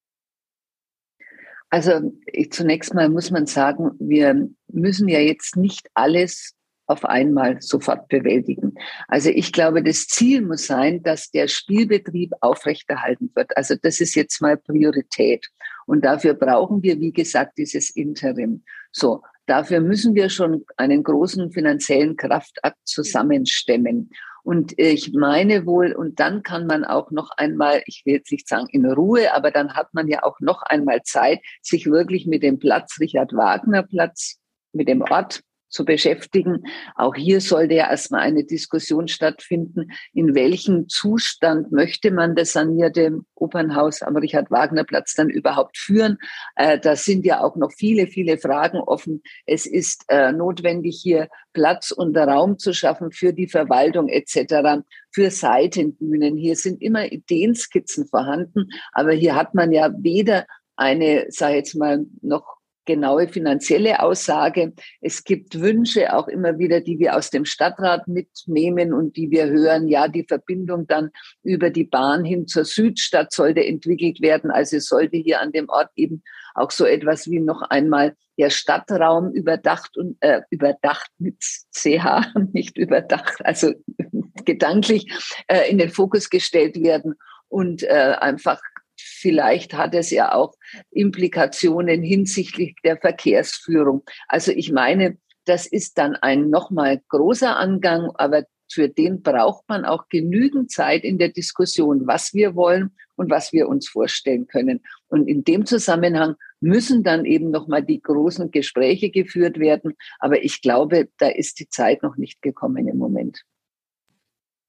also ich, zunächst mal muss man sagen, wir müssen ja jetzt nicht alles auf einmal sofort bewältigen. Also ich glaube, das Ziel muss sein, dass der Spielbetrieb aufrechterhalten wird. Also das ist jetzt mal Priorität. Und dafür brauchen wir, wie gesagt, dieses Interim. So, dafür müssen wir schon einen großen finanziellen Kraftakt zusammenstemmen. Und ich meine wohl, und dann kann man auch noch einmal, ich will jetzt nicht sagen in Ruhe, aber dann hat man ja auch noch einmal Zeit, sich wirklich mit dem Platz, Richard Wagner Platz, mit dem Ort zu beschäftigen. Auch hier sollte ja erstmal eine Diskussion stattfinden, in welchem Zustand möchte man das sanierte Opernhaus am Richard-Wagner-Platz dann überhaupt führen. Äh, da sind ja auch noch viele, viele Fragen offen. Es ist äh, notwendig, hier Platz und Raum zu schaffen für die Verwaltung etc., für Seitenbühnen. Hier sind immer Ideenskizzen vorhanden, aber hier hat man ja weder eine, sage jetzt mal, noch genaue finanzielle Aussage. Es gibt Wünsche auch immer wieder, die wir aus dem Stadtrat mitnehmen und die wir hören. Ja, die Verbindung dann über die Bahn hin zur Südstadt sollte entwickelt werden. Also es sollte hier an dem Ort eben auch so etwas wie noch einmal der Stadtraum überdacht und äh, überdacht mit CH, nicht überdacht, also gedanklich äh, in den Fokus gestellt werden und äh, einfach vielleicht hat es ja auch Implikationen hinsichtlich der Verkehrsführung. Also ich meine, das ist dann ein nochmal großer Angang, aber für den braucht man auch genügend Zeit in der Diskussion, was wir wollen und was wir uns vorstellen können. Und in dem Zusammenhang müssen dann eben nochmal die großen Gespräche geführt werden. Aber ich glaube, da ist die Zeit noch nicht gekommen im Moment.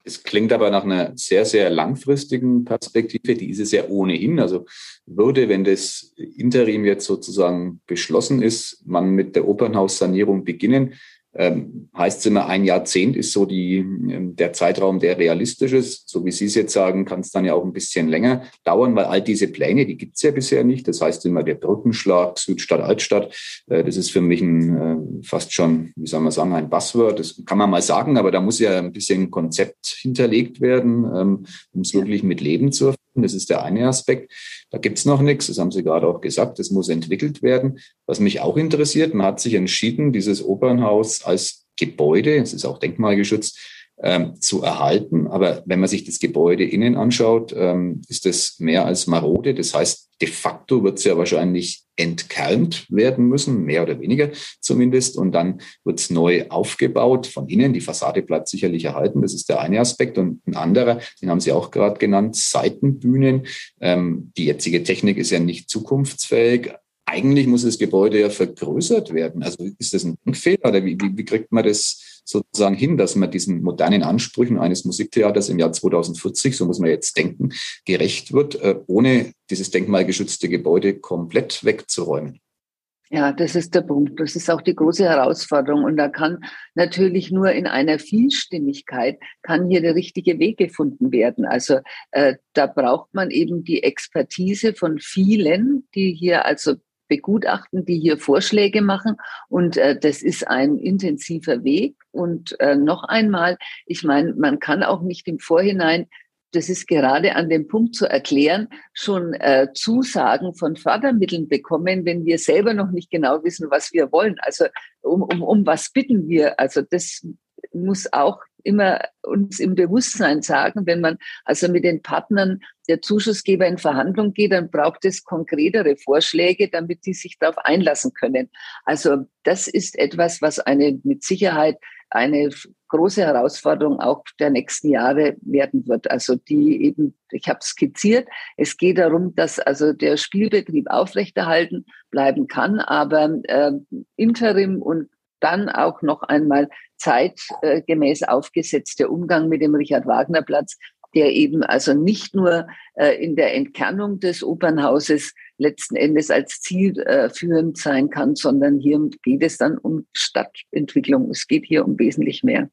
Es klingt aber nach einer sehr, sehr langfristigen Perspektive. Die ist es ja ohnehin. Also würde, wenn das Interim jetzt sozusagen beschlossen ist, man mit der Opernhaussanierung beginnen, ähm, heißt es immer, ein Jahrzehnt ist so die, ähm, der Zeitraum, der realistisch ist. So wie Sie es jetzt sagen, kann es dann ja auch ein bisschen länger dauern, weil all diese Pläne, die gibt es ja bisher nicht. Das heißt immer der Brückenschlag Südstadt, Altstadt. Äh, das ist für mich ein, äh, fast schon, wie soll man sagen, ein Buzzword. Das kann man mal sagen, aber da muss ja ein bisschen ein Konzept hinterlegt werden, ähm, um es wirklich mit Leben zu erfüllen. Das ist der eine Aspekt. Da gibt es noch nichts, das haben Sie gerade auch gesagt, das muss entwickelt werden. Was mich auch interessiert, man hat sich entschieden, dieses Opernhaus als Gebäude, es ist auch denkmalgeschützt, ähm, zu erhalten. Aber wenn man sich das Gebäude innen anschaut, ähm, ist es mehr als marode. Das heißt, de facto wird es ja wahrscheinlich entkernt werden müssen, mehr oder weniger zumindest. Und dann wird es neu aufgebaut von innen. Die Fassade bleibt sicherlich erhalten. Das ist der eine Aspekt. Und ein anderer, den haben Sie auch gerade genannt, Seitenbühnen. Ähm, die jetzige Technik ist ja nicht zukunftsfähig eigentlich muss das Gebäude ja vergrößert werden. Also ist das ein Denkfehler oder wie, wie, wie kriegt man das sozusagen hin, dass man diesen modernen Ansprüchen eines Musiktheaters im Jahr 2040, so muss man jetzt denken, gerecht wird, äh, ohne dieses denkmalgeschützte Gebäude komplett wegzuräumen? Ja, das ist der Punkt. Das ist auch die große Herausforderung. Und da kann natürlich nur in einer Vielstimmigkeit kann hier der richtige Weg gefunden werden. Also äh, da braucht man eben die Expertise von vielen, die hier also begutachten, die hier Vorschläge machen. Und äh, das ist ein intensiver Weg. Und äh, noch einmal, ich meine, man kann auch nicht im Vorhinein das ist gerade an dem Punkt zu erklären, schon äh, Zusagen von Fördermitteln bekommen, wenn wir selber noch nicht genau wissen, was wir wollen. Also um, um, um was bitten wir? Also das muss auch immer uns im Bewusstsein sagen, wenn man also mit den Partnern der Zuschussgeber in Verhandlung geht, dann braucht es konkretere Vorschläge, damit die sich darauf einlassen können. Also das ist etwas, was eine mit Sicherheit eine große Herausforderung auch der nächsten Jahre werden wird. Also die eben, ich habe skizziert, es geht darum, dass also der Spielbetrieb aufrechterhalten bleiben kann, aber äh, Interim und dann auch noch einmal zeitgemäß aufgesetzter Umgang mit dem Richard-Wagner-Platz, der eben also nicht nur äh, in der Entkernung des Opernhauses letzten Endes als Ziel äh, sein kann, sondern hier geht es dann um Stadtentwicklung. Es geht hier um wesentlich mehr.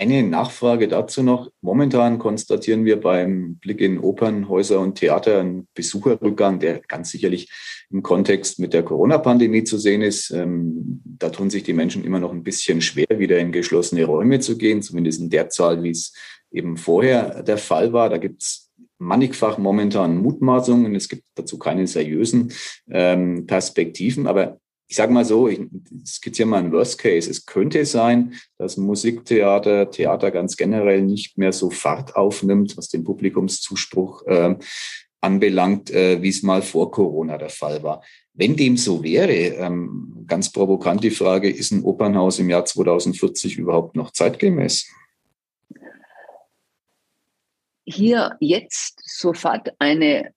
Eine Nachfrage dazu noch. Momentan konstatieren wir beim Blick in Opernhäuser und Theater einen Besucherrückgang, der ganz sicherlich im Kontext mit der Corona-Pandemie zu sehen ist. Ähm, da tun sich die Menschen immer noch ein bisschen schwer, wieder in geschlossene Räume zu gehen, zumindest in der Zahl, wie es eben vorher der Fall war. Da gibt es mannigfach momentan Mutmaßungen. Es gibt dazu keine seriösen ähm, Perspektiven. Aber ich sage mal so, ich skizziere mal einen Worst Case. Es könnte sein, dass Musiktheater, Theater ganz generell nicht mehr so Fahrt aufnimmt, was den Publikumszuspruch äh, anbelangt, äh, wie es mal vor Corona der Fall war. Wenn dem so wäre, ähm, ganz provokant die Frage, ist ein Opernhaus im Jahr 2040 überhaupt noch zeitgemäß? Hier jetzt sofort eine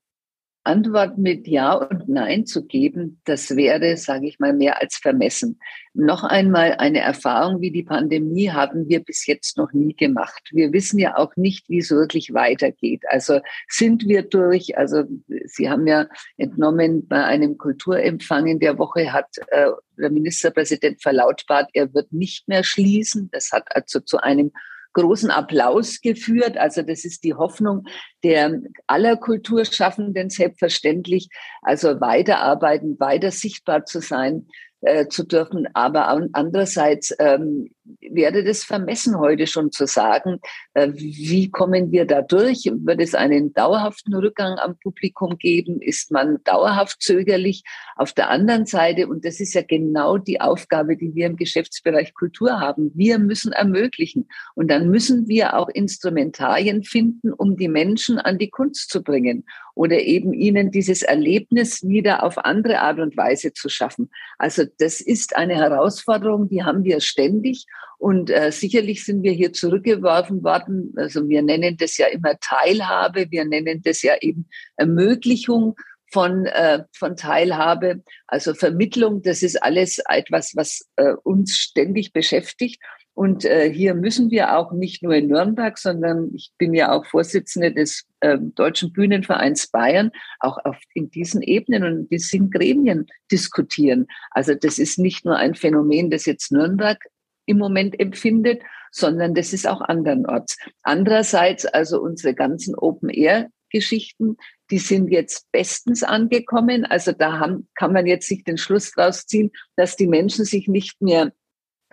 Antwort mit Ja und Nein zu geben, das wäre, sage ich mal, mehr als vermessen. Noch einmal eine Erfahrung wie die Pandemie haben wir bis jetzt noch nie gemacht. Wir wissen ja auch nicht, wie es wirklich weitergeht. Also sind wir durch, also Sie haben ja entnommen, bei einem Kulturempfang in der Woche hat äh, der Ministerpräsident verlautbart, er wird nicht mehr schließen. Das hat also zu einem großen Applaus geführt. Also das ist die Hoffnung der aller Kulturschaffenden selbstverständlich. Also weiterarbeiten, weiter sichtbar zu sein äh, zu dürfen. Aber andererseits ähm, wäre das vermessen heute schon zu sagen, äh, wie kommen wir da durch? Wird es einen dauerhaften Rückgang am Publikum geben? Ist man dauerhaft zögerlich? Auf der anderen Seite, und das ist ja genau die Aufgabe, die wir im Geschäftsbereich Kultur haben, wir müssen ermöglichen. Und dann müssen wir auch Instrumentarien finden, um die Menschen an die Kunst zu bringen oder eben ihnen dieses Erlebnis wieder auf andere Art und Weise zu schaffen. Also das ist eine Herausforderung, die haben wir ständig. Und äh, sicherlich sind wir hier zurückgeworfen worden. Also wir nennen das ja immer Teilhabe, wir nennen das ja eben Ermöglichung von, äh, von Teilhabe, also Vermittlung. Das ist alles etwas, was äh, uns ständig beschäftigt. Und äh, hier müssen wir auch nicht nur in Nürnberg, sondern ich bin ja auch Vorsitzende des äh, Deutschen Bühnenvereins Bayern, auch auf, in diesen Ebenen und in diesen Gremien diskutieren. Also das ist nicht nur ein Phänomen, das jetzt Nürnberg im Moment empfindet, sondern das ist auch andernorts. Andererseits also unsere ganzen Open-Air-Geschichten, die sind jetzt bestens angekommen. Also da haben, kann man jetzt sich den Schluss draus ziehen, dass die Menschen sich nicht mehr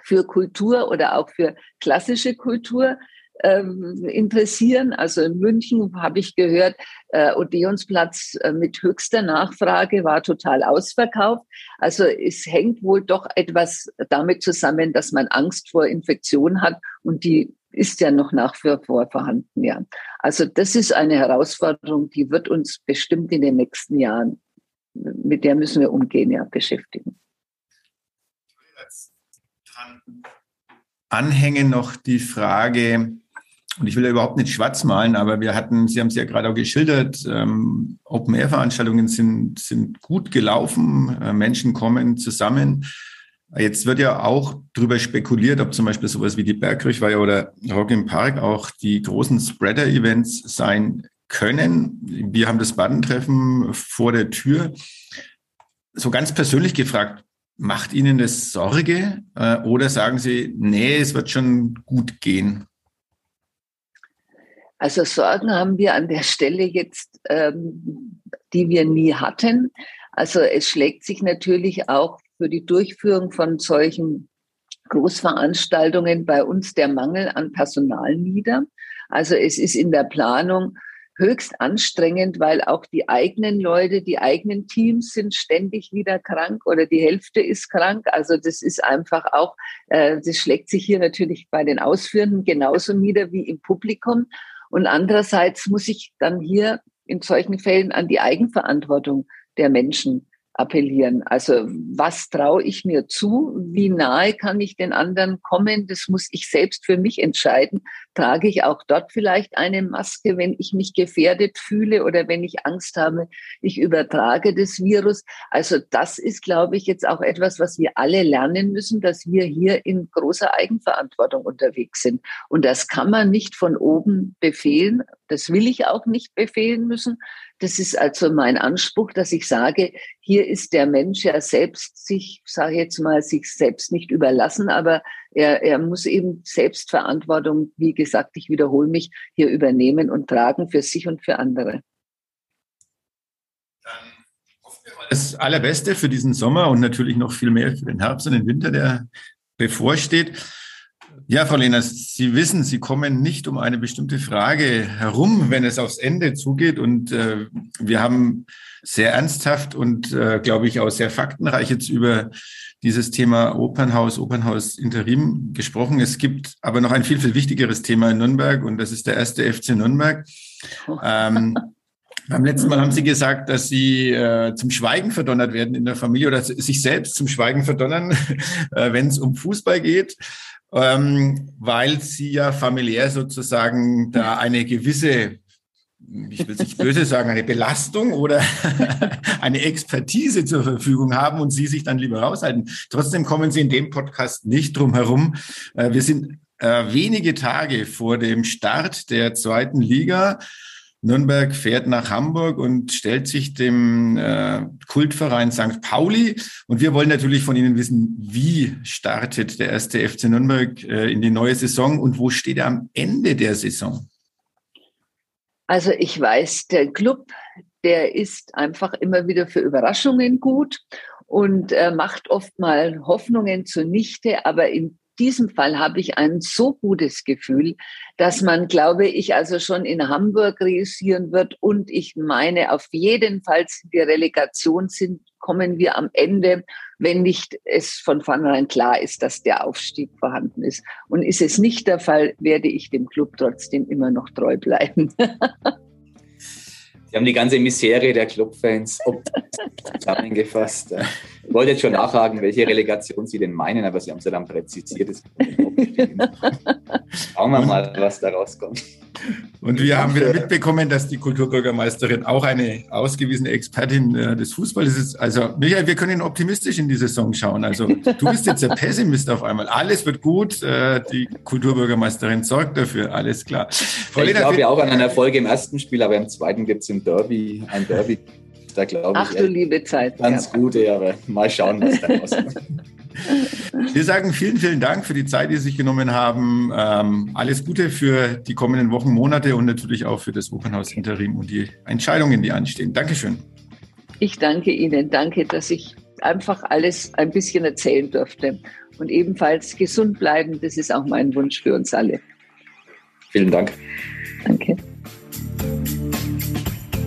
für Kultur oder auch für klassische Kultur ähm, interessieren. Also in München habe ich gehört, äh, Odeonsplatz äh, mit höchster Nachfrage war total ausverkauft. Also es hängt wohl doch etwas damit zusammen, dass man Angst vor Infektion hat und die ist ja noch nach wie vor vorhanden. Ja. Also das ist eine Herausforderung, die wird uns bestimmt in den nächsten Jahren, mit der müssen wir umgehen, ja, beschäftigen anhängen noch die Frage, und ich will ja überhaupt nicht schwarz malen, aber wir hatten, Sie haben es ja gerade auch geschildert, ähm, Open-Air-Veranstaltungen sind, sind gut gelaufen, äh, Menschen kommen zusammen. Jetzt wird ja auch darüber spekuliert, ob zum Beispiel sowas wie die Bergkirchweih oder Rock im Park auch die großen Spreader-Events sein können. Wir haben das Badentreffen vor der Tür. So ganz persönlich gefragt, Macht Ihnen das Sorge äh, oder sagen Sie, nee, es wird schon gut gehen? Also Sorgen haben wir an der Stelle jetzt, ähm, die wir nie hatten. Also es schlägt sich natürlich auch für die Durchführung von solchen Großveranstaltungen bei uns der Mangel an Personal nieder. Also es ist in der Planung höchst anstrengend, weil auch die eigenen Leute, die eigenen Teams sind ständig wieder krank oder die Hälfte ist krank. Also das ist einfach auch, äh, das schlägt sich hier natürlich bei den Ausführenden genauso nieder wie im Publikum. Und andererseits muss ich dann hier in solchen Fällen an die Eigenverantwortung der Menschen appellieren. Also was traue ich mir zu? Wie nahe kann ich den anderen kommen? Das muss ich selbst für mich entscheiden. Trage ich auch dort vielleicht eine Maske, wenn ich mich gefährdet fühle oder wenn ich Angst habe, ich übertrage das Virus? Also das ist, glaube ich, jetzt auch etwas, was wir alle lernen müssen, dass wir hier in großer Eigenverantwortung unterwegs sind. Und das kann man nicht von oben befehlen. Das will ich auch nicht befehlen müssen. Das ist also mein Anspruch, dass ich sage, hier ist der Mensch ja selbst sich, sage jetzt mal, sich selbst nicht überlassen, aber er, er muss eben Selbstverantwortung, wie gesagt, ich wiederhole mich, hier übernehmen und tragen für sich und für andere. Dann hoffen wir das Allerbeste für diesen Sommer und natürlich noch viel mehr für den Herbst und den Winter, der bevorsteht. Ja, Frau Lehners, Sie wissen, Sie kommen nicht um eine bestimmte Frage herum, wenn es aufs Ende zugeht. Und äh, wir haben sehr ernsthaft und, äh, glaube ich, auch sehr faktenreich jetzt über dieses Thema Opernhaus, Opernhaus Interim gesprochen. Es gibt aber noch ein viel, viel wichtigeres Thema in Nürnberg und das ist der erste FC Nürnberg. Ähm, beim letzten Mal haben Sie gesagt, dass Sie äh, zum Schweigen verdonnert werden in der Familie oder sich selbst zum Schweigen verdonnern, äh, wenn es um Fußball geht ähm, weil sie ja familiär sozusagen da eine gewisse, ich will nicht böse sagen, eine Belastung oder eine Expertise zur Verfügung haben und sie sich dann lieber raushalten. Trotzdem kommen sie in dem Podcast nicht drum herum. Äh, wir sind äh, wenige Tage vor dem Start der zweiten Liga. Nürnberg fährt nach Hamburg und stellt sich dem äh, Kultverein St. Pauli. Und wir wollen natürlich von Ihnen wissen, wie startet der erste FC Nürnberg äh, in die neue Saison und wo steht er am Ende der Saison? Also ich weiß, der Club, der ist einfach immer wieder für Überraschungen gut und äh, macht oft mal Hoffnungen zunichte. Aber in diesem Fall habe ich ein so gutes Gefühl, dass man, glaube ich, also schon in Hamburg reüssieren wird. Und ich meine, auf jeden Fall die Relegation sind, kommen wir am Ende, wenn nicht es von vornherein klar ist, dass der Aufstieg vorhanden ist. Und ist es nicht der Fall, werde ich dem Club trotzdem immer noch treu bleiben. Sie haben die ganze Misere der Clubfans zusammengefasst. Ich wollte jetzt schon nachfragen, welche Relegation Sie denn meinen, aber Sie haben es ja dann präzisiert. Schauen wir mal, was da rauskommt. Und wir haben wieder mitbekommen, dass die Kulturbürgermeisterin auch eine ausgewiesene Expertin äh, des Fußballs ist. Also, Michael, wir können optimistisch in die Saison schauen. Also, du bist jetzt der Pessimist auf einmal. Alles wird gut. Äh, die Kulturbürgermeisterin sorgt dafür. Alles klar. Frau ich glaube ja auch an einen Erfolg im ersten Spiel, aber im zweiten gibt es ein Derby, ein Derby. Da glaube ich. Ach du liebe Zeit. Ganz ja. gute, aber mal schauen, was da rauskommt. Wir sagen vielen, vielen Dank für die Zeit, die Sie sich genommen haben. Ähm, alles Gute für die kommenden Wochen, Monate und natürlich auch für das Opernhaus-Interim und die Entscheidungen, die anstehen. Dankeschön. Ich danke Ihnen. Danke, dass ich einfach alles ein bisschen erzählen durfte. Und ebenfalls gesund bleiben, das ist auch mein Wunsch für uns alle. Vielen Dank. Danke.